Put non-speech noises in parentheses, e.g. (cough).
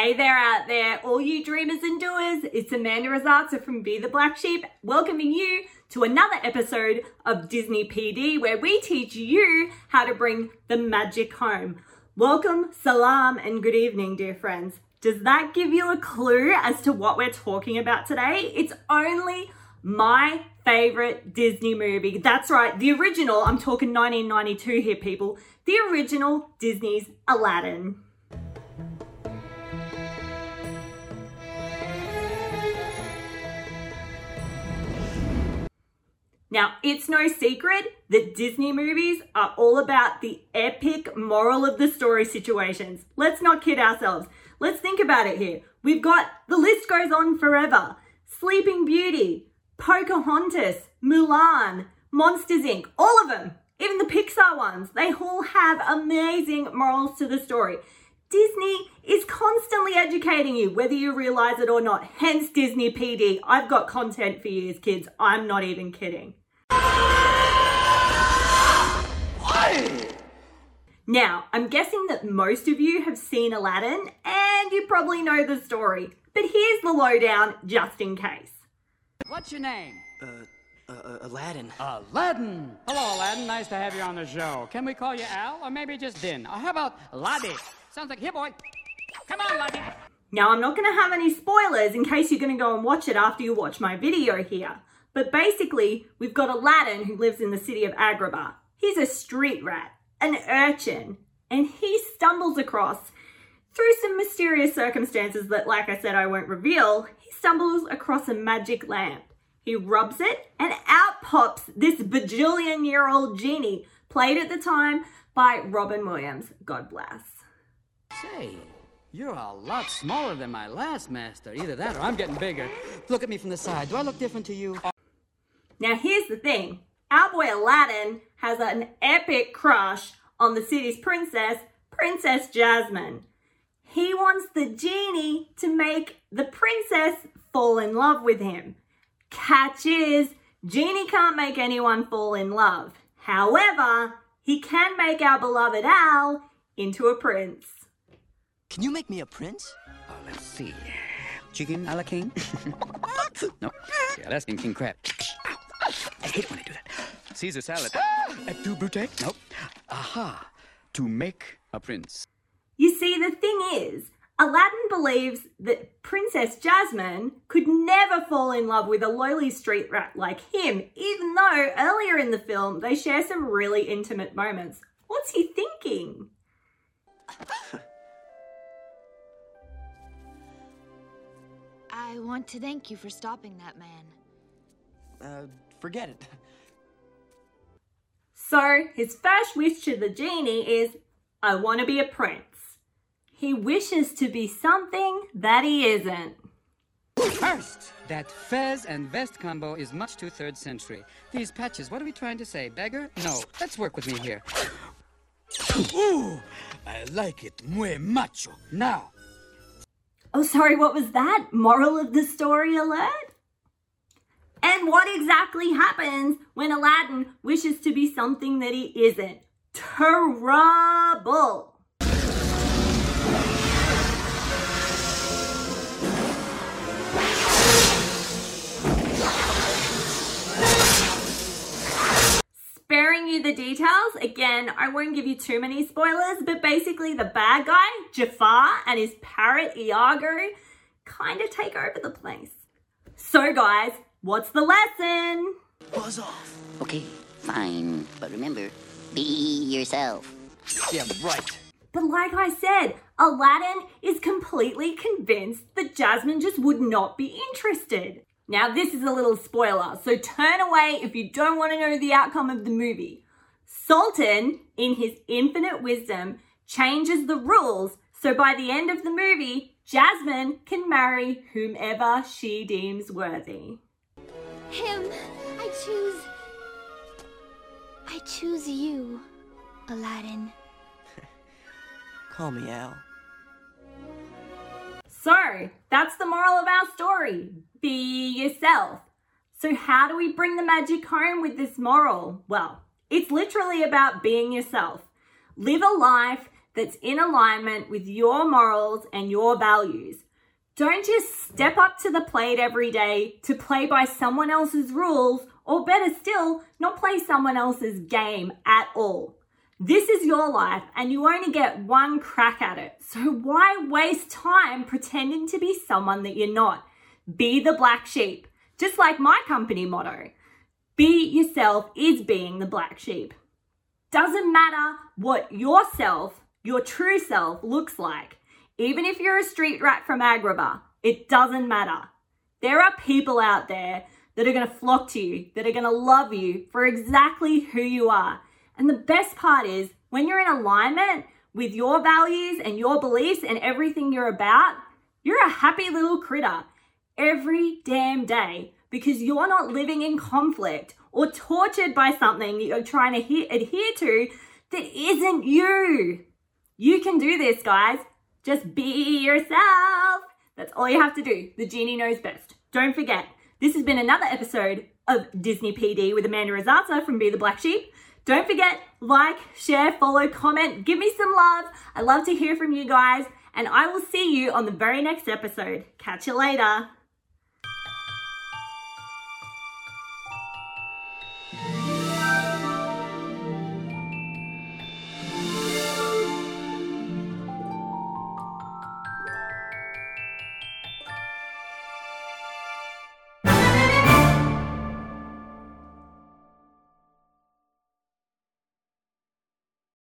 Hey there out there, all you dreamers and doers. It's Amanda Rosazza from Be the Black Sheep, welcoming you to another episode of Disney PD, where we teach you how to bring the magic home. Welcome, salam, and good evening, dear friends. Does that give you a clue as to what we're talking about today? It's only my favorite Disney movie. That's right, the original. I'm talking 1992 here, people. The original Disney's Aladdin. Now, it's no secret that Disney movies are all about the epic moral of the story situations. Let's not kid ourselves. Let's think about it here. We've got the list goes on forever Sleeping Beauty, Pocahontas, Mulan, Monsters Inc., all of them, even the Pixar ones, they all have amazing morals to the story. Disney is constantly educating you, whether you realize it or not. Hence Disney PD. I've got content for you, kids. I'm not even kidding. Now, I'm guessing that most of you have seen Aladdin and you probably know the story, but here's the lowdown just in case. What's your name? Uh, uh, uh, Aladdin. Aladdin. Hello, Aladdin. Nice to have you on the show. Can we call you Al or maybe just Din? Or how about Laddie? Sounds like here, boy. Come on, Laddie. Now, I'm not going to have any spoilers in case you're going to go and watch it after you watch my video here. But basically, we've got Aladdin who lives in the city of Agrabah. He's a street rat, an urchin, and he stumbles across, through some mysterious circumstances that, like I said, I won't reveal, he stumbles across a magic lamp. He rubs it, and out pops this bajillion year old genie, played at the time by Robin Williams. God bless. Say, you're a lot smaller than my last master. Either that or I'm getting bigger. Look at me from the side. Do I look different to you? Now, here's the thing our boy Aladdin has an epic crush on the city's princess, Princess Jasmine. He wants the genie to make the princess fall in love with him. Catch is, Genie can't make anyone fall in love. However, he can make our beloved Al into a prince. Can you make me a prince? Oh, let's see. Chicken a la king? (laughs) no. Yeah, that's king, king crab. I hate when I do that. Caesar salad. Et tu brute? Nope. Aha. To make a prince. You see, the thing is, Aladdin believes that Princess Jasmine could never fall in love with a lowly street rat like him, even though earlier in the film they share some really intimate moments. What's he thinking? I want to thank you for stopping that man. Uh, forget it. So, his first wish to the genie is, I want to be a prince. He wishes to be something that he isn't. First, that fez and vest combo is much too third century. These patches, what are we trying to say? Beggar? No, let's work with me here. Ooh, I like it muy macho. Now, Oh, sorry, what was that? Moral of the story alert? And what exactly happens when Aladdin wishes to be something that he isn't? Trouble. Sparing you the details, again, I won't give you too many spoilers, but basically the bad guy, Jafar, and his parrot, Iago, kind of take over the place. So guys, what's the lesson? Buzz off. Okay, fine. But remember, be yourself. Yeah, right. But like I said, Aladdin is completely convinced that Jasmine just would not be interested. Now, this is a little spoiler, so turn away if you don't want to know the outcome of the movie. Sultan, in his infinite wisdom, changes the rules so by the end of the movie, Jasmine can marry whomever she deems worthy. Him! I choose. I choose you, Aladdin. (laughs) Call me Al. So, that's the moral of our story. Be yourself. So, how do we bring the magic home with this moral? Well, it's literally about being yourself. Live a life that's in alignment with your morals and your values. Don't just step up to the plate every day to play by someone else's rules, or better still, not play someone else's game at all. This is your life and you only get one crack at it. So why waste time pretending to be someone that you're not? Be the black sheep. Just like my company motto. Be yourself is being the black sheep. Doesn't matter what yourself, your true self looks like. Even if you're a street rat from Agrabah, it doesn't matter. There are people out there that are going to flock to you, that are going to love you for exactly who you are. And the best part is when you're in alignment with your values and your beliefs and everything you're about, you're a happy little critter every damn day because you're not living in conflict or tortured by something that you're trying to he- adhere to that isn't you. You can do this, guys. Just be yourself. That's all you have to do. The genie knows best. Don't forget, this has been another episode of Disney PD with Amanda Rosazza from Be the Black Sheep. Don't forget, like, share, follow, comment, give me some love. I love to hear from you guys, and I will see you on the very next episode. Catch you later.